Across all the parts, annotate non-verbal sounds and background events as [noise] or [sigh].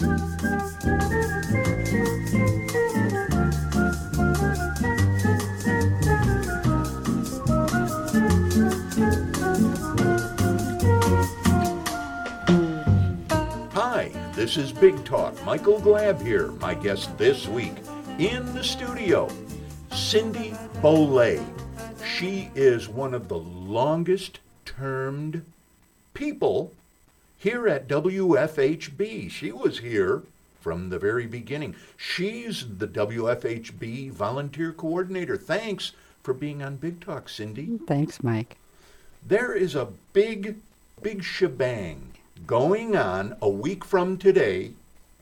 Hi, this is Big Talk. Michael Glab here. My guest this week in the studio, Cindy Beaulé. She is one of the longest termed people here at WFHB. She was here from the very beginning. She's the WFHB volunteer coordinator. Thanks for being on Big Talk, Cindy. Thanks, Mike. There is a big, big shebang going on a week from today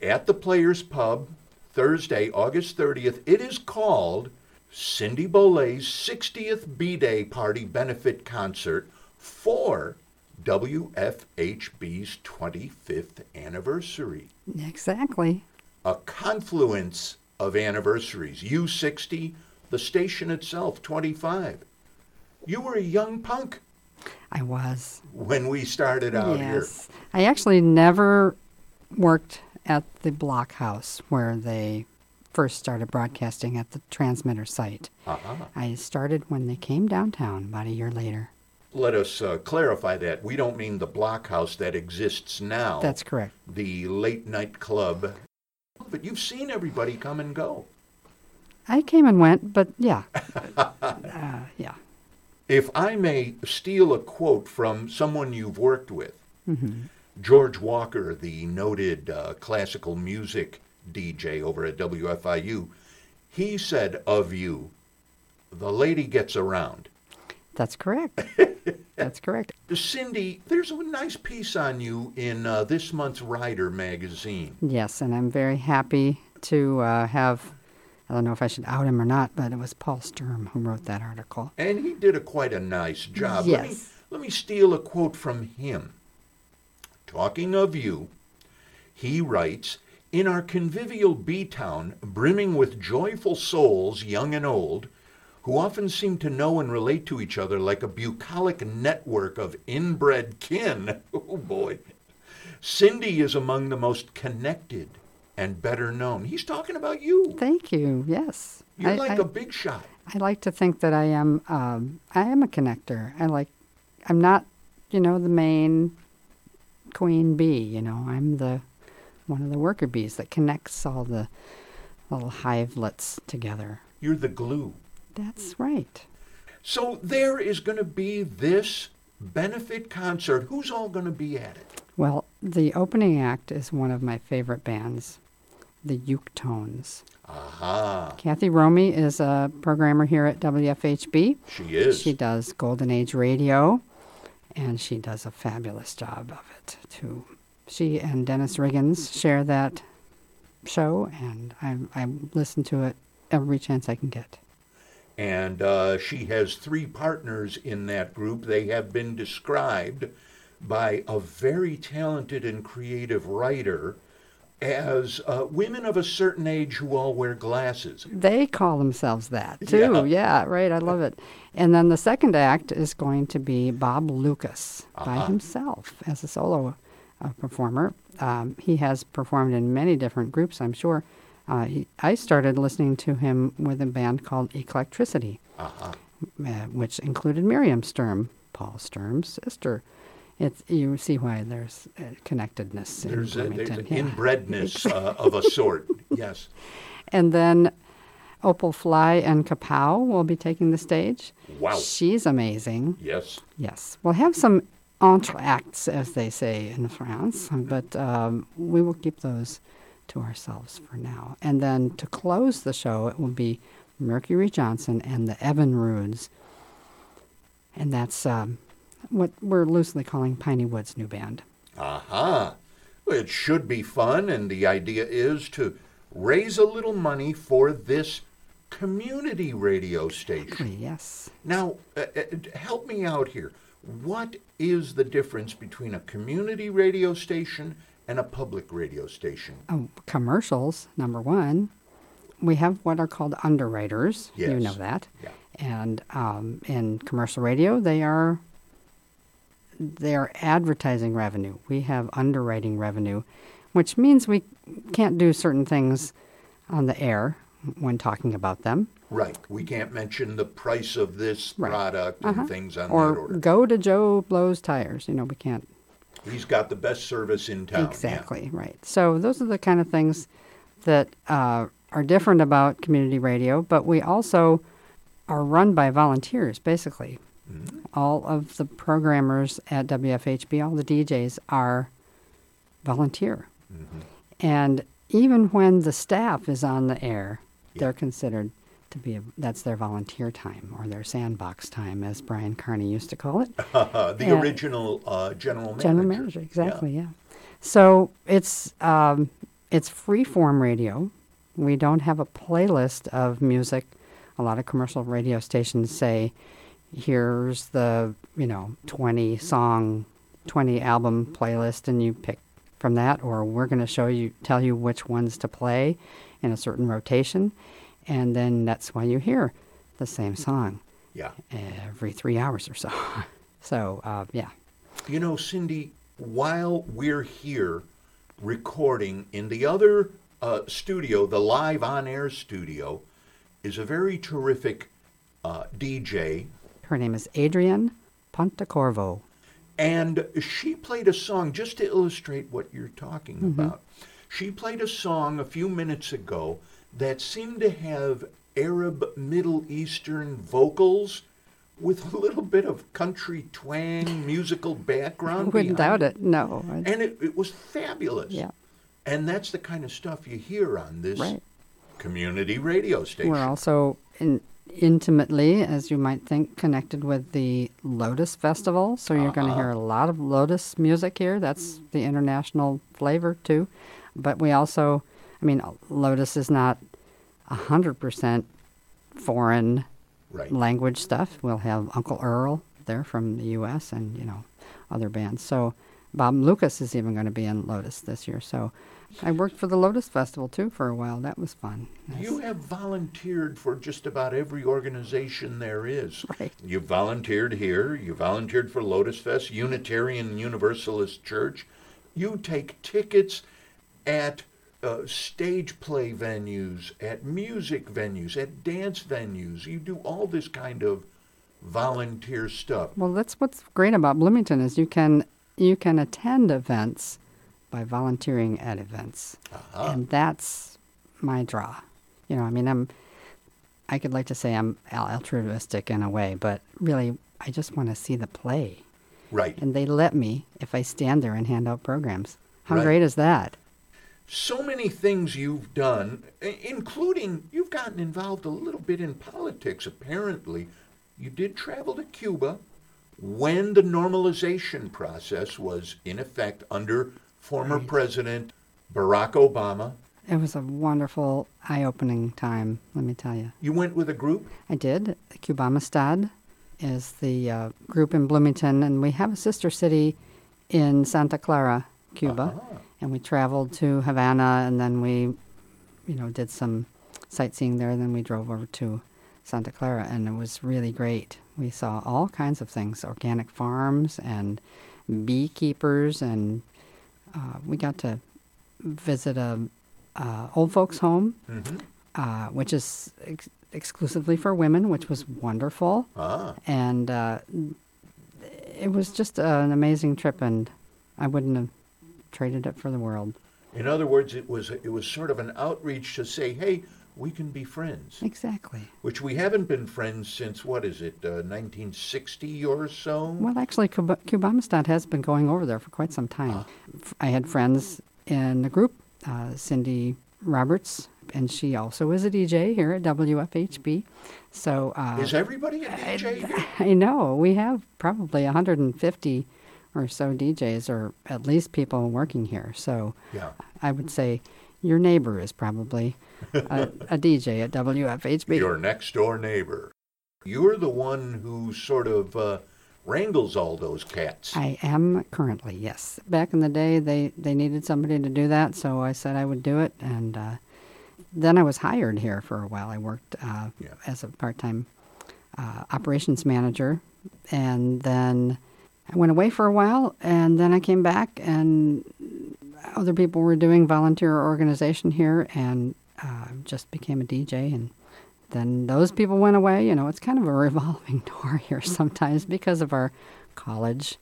at the Players Pub, Thursday, August 30th. It is called Cindy Beaulé's 60th B Day Party Benefit Concert for WFHB's 25th anniversary. Exactly. A confluence of anniversaries. You 60, the station itself 25. You were a young punk I was. when we started out here. yes. I actually never worked at the blockhouse where they first started broadcasting at the transmitter site. Uh-huh. I started when they came downtown about a year later. Let us uh, clarify that. We don't mean the blockhouse that exists now. That's correct. the late night club. But you've seen everybody come and go. I came and went, but yeah. [laughs] uh, yeah. If I may steal a quote from someone you've worked with, Mm-hmm. George Walker, the noted uh, classical music DJ over at WFIU, he said of you, the lady gets around. That's correct. [laughs] That's correct. Cindy, there's a nice piece on you in uh, this month's Rider magazine. Yes, and I'm very happy to uh, have. I don't know if I should out him or not, but it was Paul Sturm who wrote that article. And he did a quite a nice job. Let me, Yes. let me steal a quote from him. Talking of you, he writes, In our convivial bee town, brimming with joyful souls, young and old, who often seem to know and relate to each other like a bucolic network of inbred kin. [laughs] Oh boy. Cindy is among the most connected and better known. He's talking about you. Thank you. Yes. You're I- like I- a big shot. I like to think that I am. Um, I am a connector. I like. I'm not, you know, the main queen bee. You know, I'm the one of the worker bees that connects all the little hivelets together. You're the glue. That's right. So there is going to be this benefit concert. Who's all going to be at it? Well, the opening act is one of my favorite bands, the Uke Tones. Aha, Kathy Romy is a programmer here at WFHB. she is. She does Golden Age Radio, and she does a fabulous job of it too. She and Dennis Riggins share that show, and I, I listen to it every chance I can get. And uh, she has three partners in that group. They have been described by a very talented and creative writer as uh, women of a certain age who all wear glasses. They call themselves that too. Yeah, right. I love it. And then the second act is going to be Bob Lucas by Uh-huh. himself as a solo uh, performer. Um, he has performed in many different groups, I'm sure. Uh, he, I started listening to him with a band called Eclectricity, Uh-huh. uh, which included Miriam Sturm, Paul Sturm's sister. It's, you see why there's connectedness There's, in a, there's an yeah. inbredness uh, [laughs] of a sort. Yes. And then Opal Fly and Kapow will be taking the stage. Wow. She's amazing. Yes. Yes. We'll have some entr'actes, as they say in France, but um, we will keep those to ourselves for now. And then to close the show, it will be Mercury Johnson and the Evan Roods. And that's um, what we're loosely calling Piney Wood's new band. Aha. Well, it should be fun, and the idea is to raise a little money for this community radio station. Yes. Now, uh, uh, help me out here. What is the difference between a community radio station and a public radio station? Oh, commercials, number one. We have what are called underwriters. You know that. Yeah. And um, in commercial radio, they are they are advertising revenue. We have underwriting revenue. which means we can't do certain things on the air when talking about them. Right. We can't mention the price of this Right. product Uh-huh. and things on or that order. go to Joe Blows Tires. You know, we can't He's got the best service in town. yeah. Exactly, right. So those are the kind of things that uh, are different about community radio, but we also are run by volunteers, basically. Mm-hmm. All of the programmers at WFHB, all the DJs are volunteer. Mm-hmm. And even when the staff is on the air, Yeah. they're considered to be, a, that's their volunteer time or their sandbox time, as Brian Carney used to call it. [laughs] the Yeah. original uh, general manager. General manager, exactly, yeah. So it's um, it's free form radio. We don't have a playlist of music. A lot of commercial radio stations say, "Here's the you know twenty song, twenty album playlist, and you pick from that." Or we're going to show you, tell you which ones to play in a certain rotation, and then that's why you hear the same song Yeah. every three hours or so. [laughs] so uh, yeah. You know, Cindy, while we're here recording in the other uh, studio, the live on air studio, is a very terrific uh, DJ. Her name is Adrienne Pontecorvo. And she played a song just to illustrate what you're talking about. She played a song a few minutes ago that seemed to have Arab Middle Eastern vocals with a little bit of country twang musical background. Wouldn't doubt it. No. And it, it was fabulous. Yeah. And that's the kind of stuff you hear on this Right. community radio station. We're also in, intimately, as you might think, connected with the Lotus Festival. So you're going to uh-huh. hear a lot of Lotus music here. That's the international flavor, too. But we also, I mean, Lotus is not 100% foreign right. language stuff. We'll have Uncle Earl there from the U.S. and you know other bands. So Bob Lucas is even going to be in Lotus this year. So I worked for the Lotus Festival too for a while. That was fun. You have volunteered for just about every organization there is. Right. You volunteered here. You volunteered for Lotus Fest, Unitarian Universalist Church. You take tickets at uh, stage play venues, at music venues, at dance venues. You do all this kind of volunteer stuff. Well, that's what's great about Bloomington is you can you can attend events by volunteering at events, Uh-huh. and that's my draw. You know, I mean, I'm I could like to say I'm altruistic in a way, but really, I just want to see the play. Right. and they let me if I stand there and hand out programs. How Right. great is that? So many things you've done, including you've gotten involved a little bit in politics, apparently. You did travel to Cuba when the normalization process was in effect under former Right. President Barack Obama. It was a wonderful, eye-opening time. Let me tell you. You went with a group? I did. Cubamistad is the uh, group in Bloomington, and we have a sister city in Santa Clara, Cuba. Uh-huh. And we traveled to Havana, and then we, you know, did some sightseeing there. Then we drove over to Santa Clara, and it was really great. We saw all kinds of things: organic farms and beekeepers, and uh, we got to visit a uh, old folks' home, Mm-hmm. uh, which is ex- exclusively for women, which was wonderful. Ah, And uh, it was just an amazing trip, and I wouldn't have traded it for the world. in other words, it was it was sort of an outreach to say, hey, we can be friends, Exactly. which we haven't been friends since what is it, uh, 1960 or so? Well, actually, Cuba- Cubamistad has been going over there for quite some time. I had friends in the group, uh, Cindy Roberts, and she also is a DJ here at WFHB. So uh, Is everybody a DJ? here? I know we have probably 150 or so DJs, or at least people working here. So Yeah. I would say your neighbor is probably a, [laughs] a DJ at WFHB. Your next door neighbor. You're the one who sort of uh, wrangles all those cats. I am currently, yes. Back in the day, they, they needed somebody to do that, so I said I would do it. And uh, then I was hired here for a while. I worked uh, Yeah. as a part time uh, operations manager. And then I went away for a while, and then I came back, and other people were doing volunteer organization here and uh, just became a DJ. And then those people went away. You know, it's kind of a [laughs] revolving door here sometimes because of our college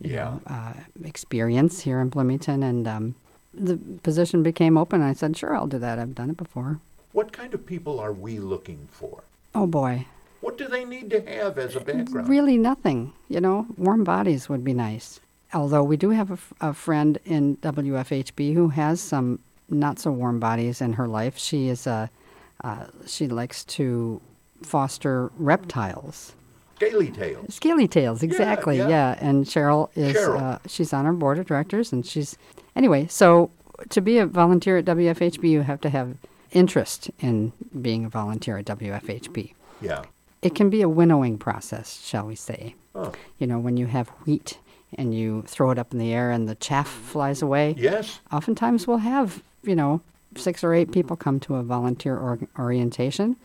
Yeah. know, uh, experience here in Bloomington. And um, the position became open. I said, sure, I'll do that. I've done it before. What kind of people are we looking for? Oh, boy. What do they need to have as a background? Really nothing. You know, warm bodies would be nice. Although we do have a, f- a friend in WFHB who has some not so warm bodies in her life. She is a, uh, she likes to foster reptiles. Scaly tails. Scaly tails, exactly. yeah. Yeah, and Cheryl is Cheryl. Uh, she's on our board of directors, and she's anyway. So to be a volunteer at WFHB, you have to have interest in being a volunteer at WFHB. Yeah. It can be a winnowing process, shall we say? Oh, You know, when you have wheat and you throw it up in the air and the chaff flies away. yes. Oftentimes we'll have you know six or eight people come to a volunteer org- orientation,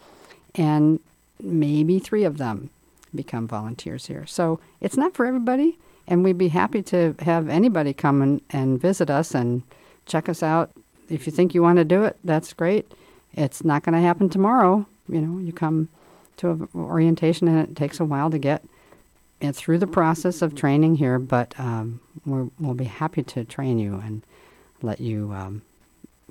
and maybe three of them become volunteers here. So it's not for everybody, and we'd be happy to have anybody come and, and visit us and check us out. If you think you want to do it, that's great. It's not going to happen tomorrow. You know, you come to orientation, and it takes a while to get it through the process of training here, but um, we're, we'll be happy to train you and let you um,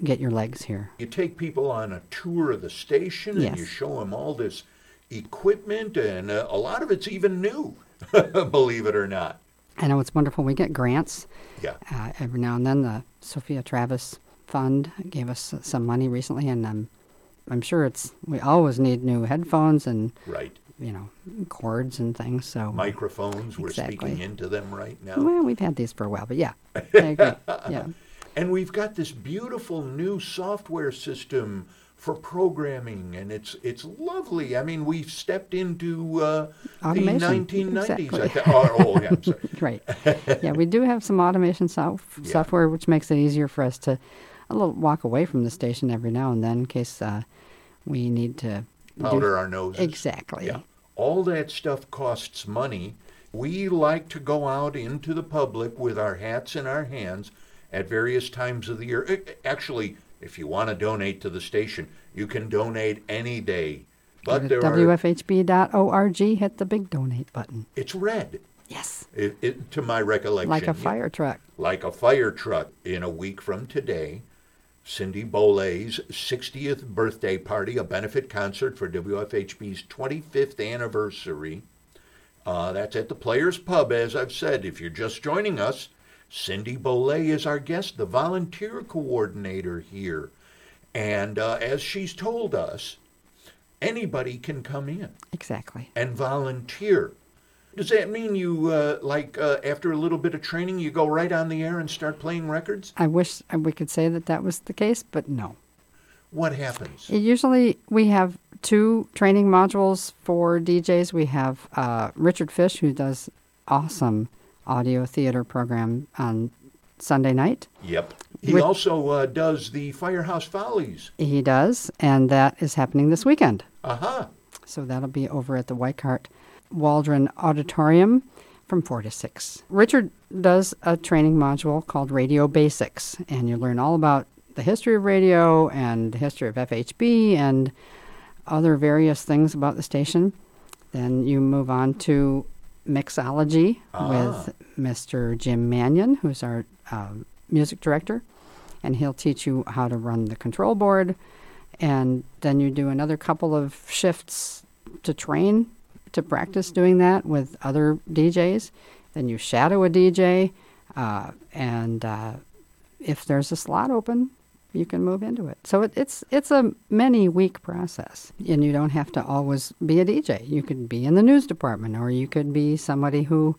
get your legs here. You take people on a tour of the station and you show them all this equipment, and uh, a lot of it's even new, [laughs] believe it or not. I know it's wonderful. We get grants Yeah. uh, every now and then. The Sophia Travis Fund gave us some money recently, and I'm I'm sure it's we always need new headphones and Right. you know cords and things. So Microphones, we're speaking into them right now. well, we've had these for a while, but yeah, [laughs] I agree. yeah, And we've got this beautiful new software system for programming, and it's it's lovely. I mean, we've stepped into uh, the Automation, 1990s. I exactly. thi- oh, oh, yeah, I'm sorry. [laughs] right. Yeah, we do have some automation [laughs] Yeah. software, which makes it easier for us to a little walk away from the station every now and then in case uh, we need to do- Powder our noses. Exactly. Yeah. All that stuff costs money. We like to go out into the public with our hats in our hands at various times of the year. Actually, if you want to donate to the station, you can donate any day. But there WFHB.org, hit the big donate button. it's red, Yes. it, it, to my recollection. Like a fire truck. like a fire truck in a week from today. Cindy Beaulé's 60th birthday party, a benefit concert for WFHB's 25th anniversary. Uh, that's at the Players Pub, as I've said. If you're just joining us, Cindy Beaulé is our guest, the volunteer coordinator here. And uh, as she's told us, anybody can come in Exactly. and volunteer. Does that mean you, uh, like, uh, after a little bit of training, you go right on the air and start playing records? I wish uh, we could say that that was the case, but no. What happens? Usually, we have two training modules for DJs. We have uh, Richard Fish, who does awesome audio theater program on Sunday night. Yep. He also uh, does the Firehouse Follies. He does, and that is happening this weekend. Aha. So that'll be over at the Whitehart Waldron Auditorium from 4 to 6. Richard does a training module called Radio Basics, and you learn all about the history of radio and the history of FHB and other various things about the station. Then you move on to mixology Ah. with Mr. Jim Mannion, who's our um, music director, and he'll teach you how to run the control board. And then you do another couple of shifts to train, to practice doing that with other DJs. Then you shadow a DJ, uh, and uh, if there's a slot open, you can move into it. So it, it's it's a many week process, and you don't have to always be a DJ. You could be in the news department, or you could be somebody who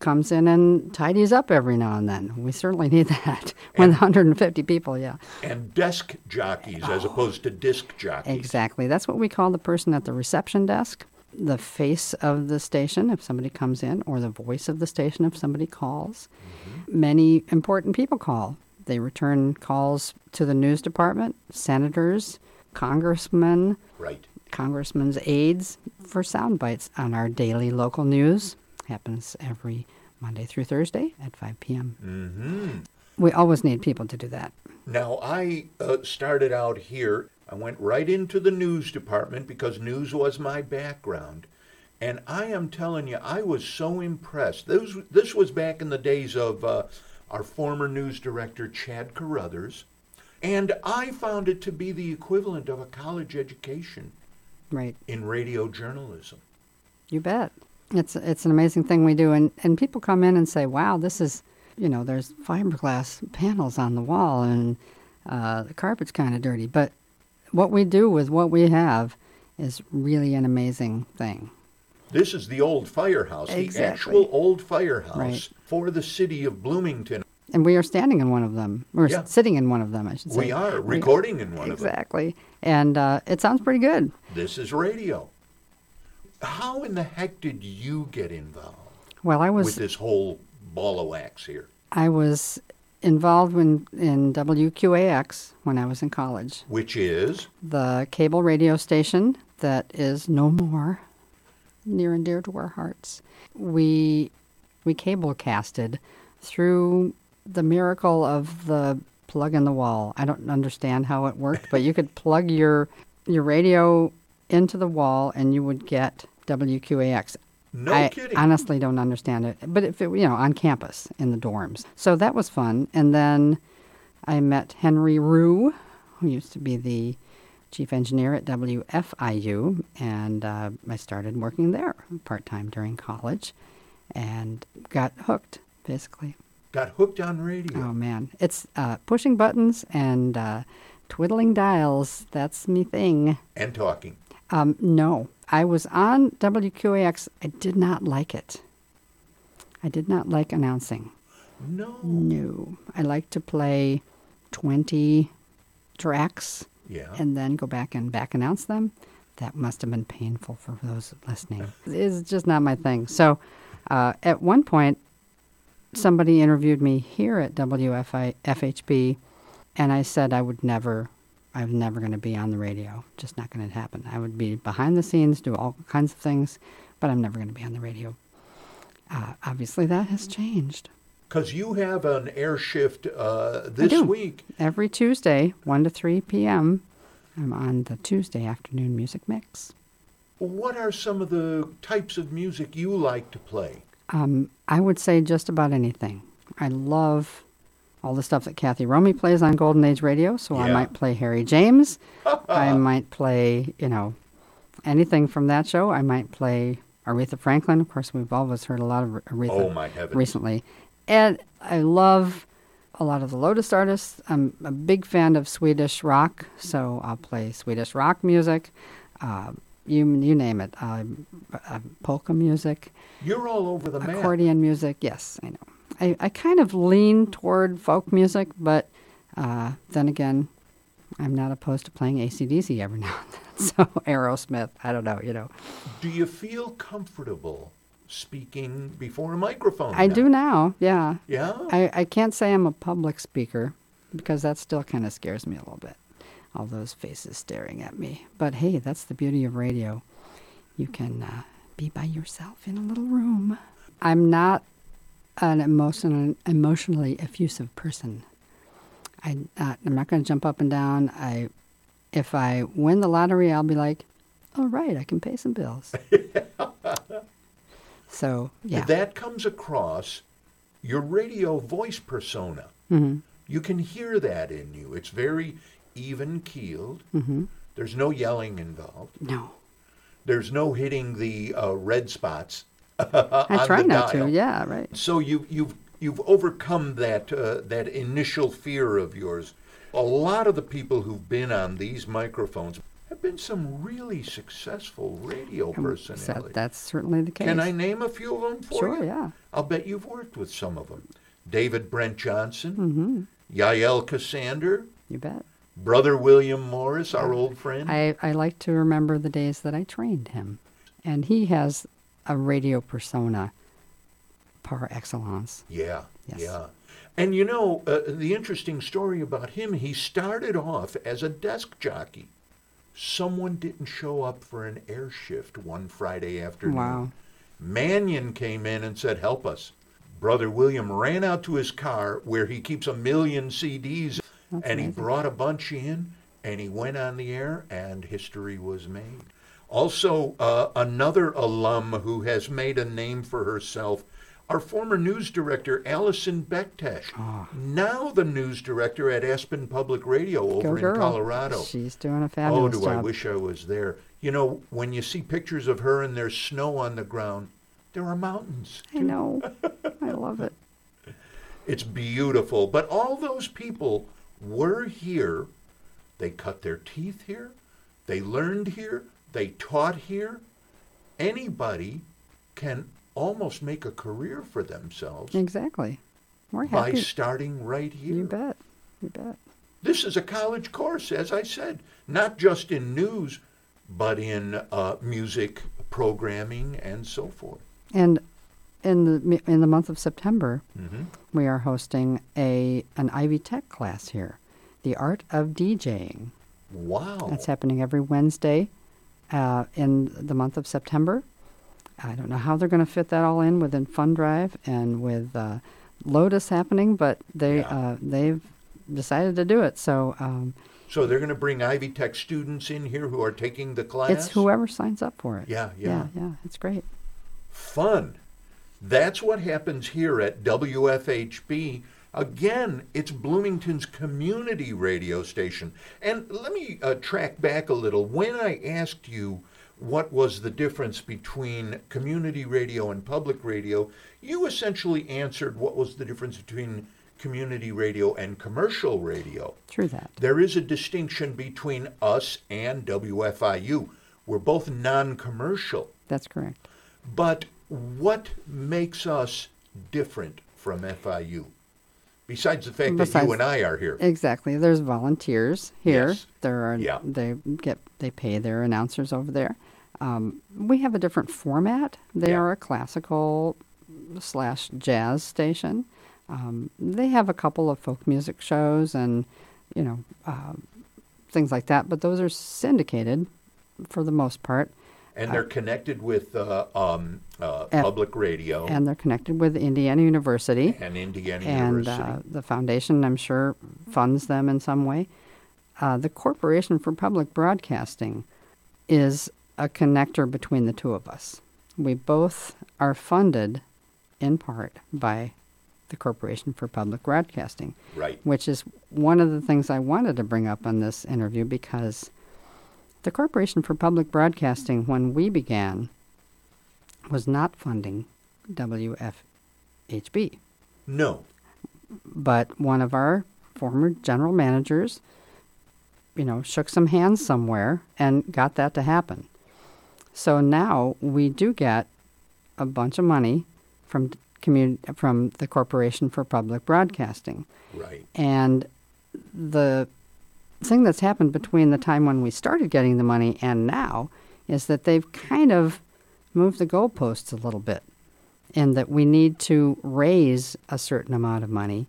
comes in and tidies up every now and then. We certainly need [laughs] that with 150 people. Yeah, And desk jockeys as opposed to disc jockeys. exactly. That's what we call the person at the reception desk, the face of the station if somebody comes in, or the voice of the station if somebody calls. Many important people call. They return calls to the news department, senators, congressmen, Right. congressmen's aides for sound bites on our daily local news. Happens every Monday through Thursday at 5 p.m. hmm we always need people to do that. Now, I uh, started out here. I went right into the news department because news was my background. And I am telling you, I was so impressed. This, this was back in the days of uh, our former news director, Chad Carruthers. And I found it to be the equivalent of a college education Right. in radio journalism. You bet. It's it's an amazing thing we do, and and people come in and say, "Wow, this is, you know, there's fiberglass panels on the wall, and uh, the carpet's kind of dirty." But what we do with what we have is really an amazing thing. This is the old firehouse, the actual old firehouse Right. for the city of Bloomington. And we are standing in one of them. We're Yeah. sitting in one of them, I should say. We are recording in one of them. Exactly. And uh, it sounds pretty good. This is radio. How in the heck did you get involved Well, I was with this whole ball of wax here? I was involved when, in WQAX when I was in college. Which is the cable radio station that is no more near and dear to our hearts. We we cable casted through the miracle of the plug in the wall. I don't understand how it worked, but you could [laughs] plug your your radio into the wall and you would get WQAX. No I kidding. honestly don't understand it, but if it, you know, on campus in the dorms, so that was fun. And then I met Henry Rue, who used to be the chief engineer at WFIU, and uh, I started working there part time during college, and got hooked basically. Got hooked on radio. Oh man, it's uh, pushing buttons and uh, twiddling dials. That's me thing. and talking. Um, no, I was on WQAX. I did not like it. I did not like announcing. No. No, I like to play 20 tracks Yeah. and then go back and back announce them. That must have been painful for those listening. [laughs] It's just not my thing. So, uh, at one point, somebody interviewed me here at WFI FHB, and I said I would never, I was never going to be on the radio. Just not going to happen. I would be behind the scenes, do all kinds of things, but I'm never going to be on the radio. Uh, obviously, that has changed. Because you have an air shift uh, this do. week. Every Tuesday, 1 to 3 p.m., I'm on the Tuesday afternoon music mix. What are some of the types of music you like to play? Um, I would say just about anything. I love all the stuff that Kathy Romy plays on Golden Age Radio, so I might play Harry James. [laughs] I might play, you know, anything from that show. I might play Aretha Franklin. Of course, we've always heard a lot of Aretha Oh, recently. And I love a lot of the Lotus artists. I'm a big fan of Swedish rock, so I'll play Swedish rock music. Uh, you you name it. Uh, uh, polka music, You're all over the map. accordion music. Yes, I know. I, I kind of lean toward folk music, but uh, then again, I'm not opposed to playing ACDC every [laughs] now and then. So Aerosmith, I don't know, you know. Do you feel comfortable speaking before a microphone? I now? do now, yeah. Yeah? I, I can't say I'm a public speaker because that still kind of scares me a little bit. All those faces staring at me. But hey, that's the beauty of radio. You can uh, be by yourself in a little room. I'm not an emotional, emotionally effusive person. I, uh, I'm not going to jump up and down. I, if I win the lottery, I'll be like, all right, I can pay some bills. [laughs] so, yeah. That comes across your radio voice persona. hmm You can hear that in you. It's very even keeled. hmm There's no yelling involved. No. There's no hitting the uh, red spots. [laughs] I try not to. Yeah, right. So you, you've you've overcome that uh, that initial fear of yours. A lot of the people who've been on these microphones have been some really successful radio Um, personalities. So that's certainly the case. Can I name a few of them for Sure, you? yeah. I'll bet you've worked with some of them. David Brent Johnson, hmm Yael Ksander, You bet. Brother William Morris, our old friend. I, I like to remember the days that I trained him. And he has a radio persona par excellence. Yeah, Yes. yeah. And you know, uh, the interesting story about him, he started off as a desk jockey. Someone didn't show up for an air shift one Friday afternoon. Wow. Mannion came in and said, Help us. Brother William ran out to his car where he keeps a million CDs That's and he brought a bunch in and he went on the air and history was made. Also, uh, another alum who has made a name for herself, our former news director, Allison Bektesh, Ah. now the news director at Aspen Public Radio over in. Colorado. She's doing a fabulous. job. Oh, do I wish I was there. You know, when you see pictures of her and there's snow on the ground, there are mountains. I know. [laughs] I love it. It's beautiful. But all those people were here. They cut their teeth here. They learned here. They taught here. Anybody can almost make a career for themselves Exactly. We're by starting right here. You bet. You bet. This is a college course, as I said, not just in news, but in uh, music programming and so forth. And in the in the month of September, hmm we are hosting a an Ivy Tech class here, the art of DJing. Wow. That's happening every Wednesday uh, in the month of September. I don't know how they're going to fit that all in within Fund Drive and with uh, Lotus happening, but they Yeah. uh, they've decided to do it. So um, So they're going to bring Ivy Tech students in here who are taking the class? it's whoever signs up for it. Yeah, yeah. yeah, yeah. It's great. Fun. That's what happens here at WFHB. Again, it's Bloomington's community radio station. And let me uh, track back a little. When I asked you what was the difference between community radio and public radio, you essentially answered what was the difference between community radio and commercial radio. True that. There is a distinction between us and WFIU. We're both non commercial. That's correct. But what makes us different from FIU? Besides the fact that you and I are here. Exactly. There's volunteers here. Yes. There are Yeah. they get they pay their announcers over there. Um, we have a different format. They Yeah. are a classical slash jazz station. Um, they have a couple of folk music shows and you know um, things like that, but those are syndicated for the most part, And they're connected with uh, um, uh, And- public radio and they're connected with Indiana University. and Indiana and University. uh, the foundation, I'm sure, funds them in some way. Uh, the Corporation for Public Broadcasting is a connector between the two of us. We both are funded in part by the Corporation for Public Broadcasting, right. which is one of the things I wanted to bring up on this interview because the Corporation for Public Broadcasting, when we began, was not funding WFHB No. but one of our former general managers, you know, shook some hands somewhere and got that to happen. So now we do get a bunch of money from commun- from the Corporation for Public Broadcasting. Right. And the thing that's happened between the time when we started getting the money and now is that they've kind of moved the goalposts a little bit, and that we need to raise a certain amount of money,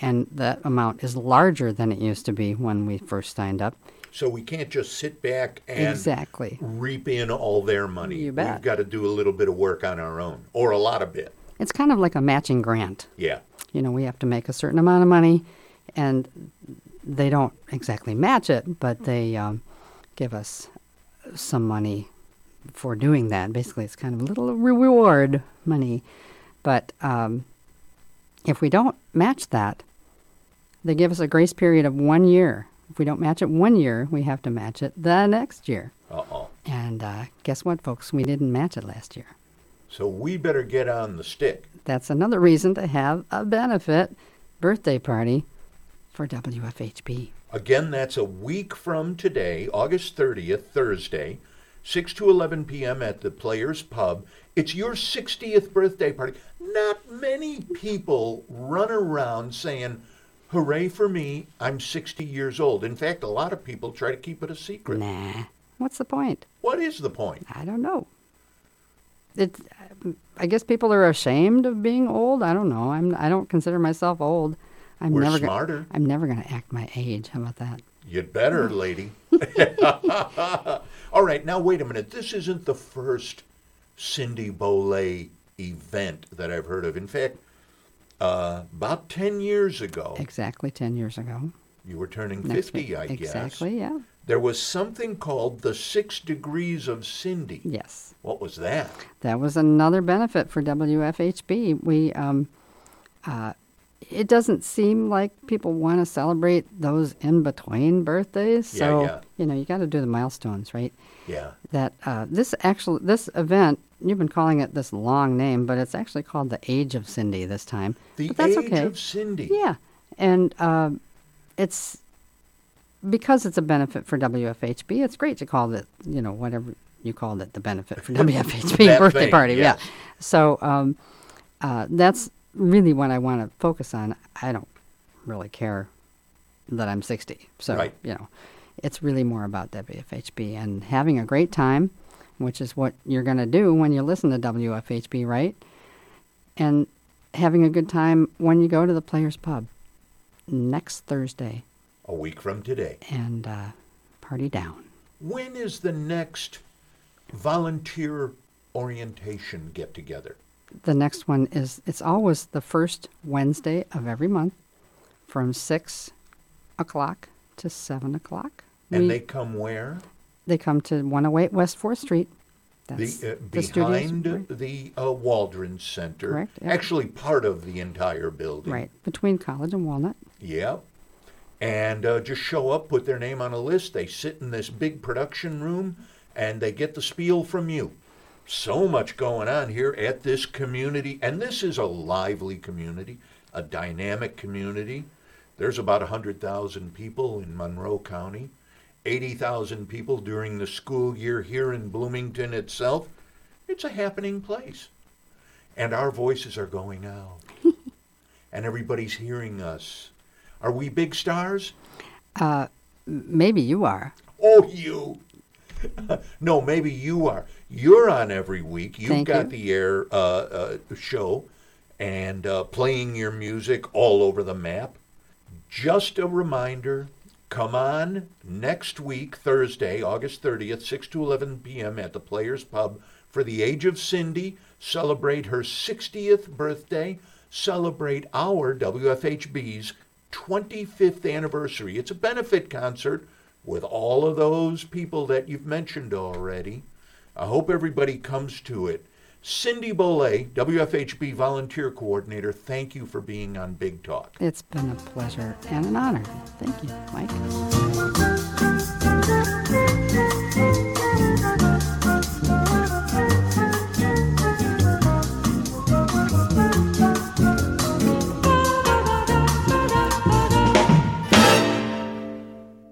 and that amount is larger than it used to be when we first signed up. So we can't just sit back and exactly. reap in all their money. You bet. We've got to do a little bit of work on our own, or a lot of bit. It's kind of like a matching grant. Yeah. you know, we have to make a certain amount of money, and they don't exactly match it, but they um, give us some money for doing that. Basically, it's kind of a little reward money. But um, if we don't match that, they give us a grace period of one year. If we don't match it one year, we have to match it the next year. Uh oh. And uh, guess what, folks? We didn't match it last year. So we better get on the stick. That's another reason to have a benefit birthday party for WFHB. Again, that's a week from today, August 30th, Thursday, 6 to 11 p.m. at the Players Pub. It's your 60th birthday party. Not many people run around saying, Hooray for me, I'm 60 years old. In fact, a lot of people try to keep it a secret. Nah. What's the point? What is the point? I don't know. It's. I guess people are ashamed of being old. I don't know. I'm. I don't consider myself old. I'm We're never. smarter. I'm never going to act my age. How about that? You'd better, [laughs] lady. [laughs] All right, now wait a minute. This isn't the first Cindy Beaulé event that I've heard of. In fact, uh, about 10 years ago, Exactly 10 years ago. you were turning Next 50, week. I guess. Exactly, yeah. There was something called the Six Degrees of Cindy. Yes. What was that? That was another benefit for WFHB. We, um, uh, it doesn't seem like people want to celebrate those in between birthdays. Yeah, so, yeah. you know, you got to do the milestones, right? Yeah. That uh, this actually, this event, you've been calling it this long name, but it's actually called the Age of Cindy this time. The but that's Age okay. of Cindy. Yeah, and um it's because it's a benefit for WFHB. It's great to call it, you know, whatever you called it, the benefit for [laughs] WFHB birthday thing, party. yes. Yeah. So um, uh, that's really what I want to focus on. I don't really care that I'm 60. So Right. you know, it's really more about WFHB and having a great time, which is what you're going to do when you listen to WFHB, right? And having a good time when you go to the Players Pub next Thursday A week from today. and uh, party down. When is the next volunteer orientation get together? The next one is it's always the first Wednesday of every month from six o'clock to seven o'clock. And We- they come where? they come to 108 West Fourth Street. That's the, uh, the behind right? the uh, Waldron Center. Correct, yeah. Actually, part of the entire building. right between College and Walnut. Yep. And uh, just show up, put their name on a list. They sit in this big production room, and they get the spiel from you. So much going on here at this community, and this is a lively community, a dynamic community. There's about 100,000 people in Monroe County, 80,000 people during the school year here in Bloomington itself. It's a happening place. And our voices are going out. [laughs] and everybody's hearing us. Are we big stars? Uh, m- Maybe you are. Oh, you. [laughs] no, maybe you are. You're on every week. You've Thank got you. the air uh, uh, show and uh, playing your music all over the map. Just a reminder come on next week, Thursday, August 30th, 6 to 11 p.m. at the Players Pub for the Age of Cindy. Celebrate her 60th birthday. Celebrate our WFHB's 25th anniversary. It's a benefit concert with all of those people that you've mentioned already. I hope everybody comes to it. Cindy Beaulé, WFHB volunteer coordinator, thank you for being on Big Talk. It's been a pleasure and an honor. Thank you, Mike.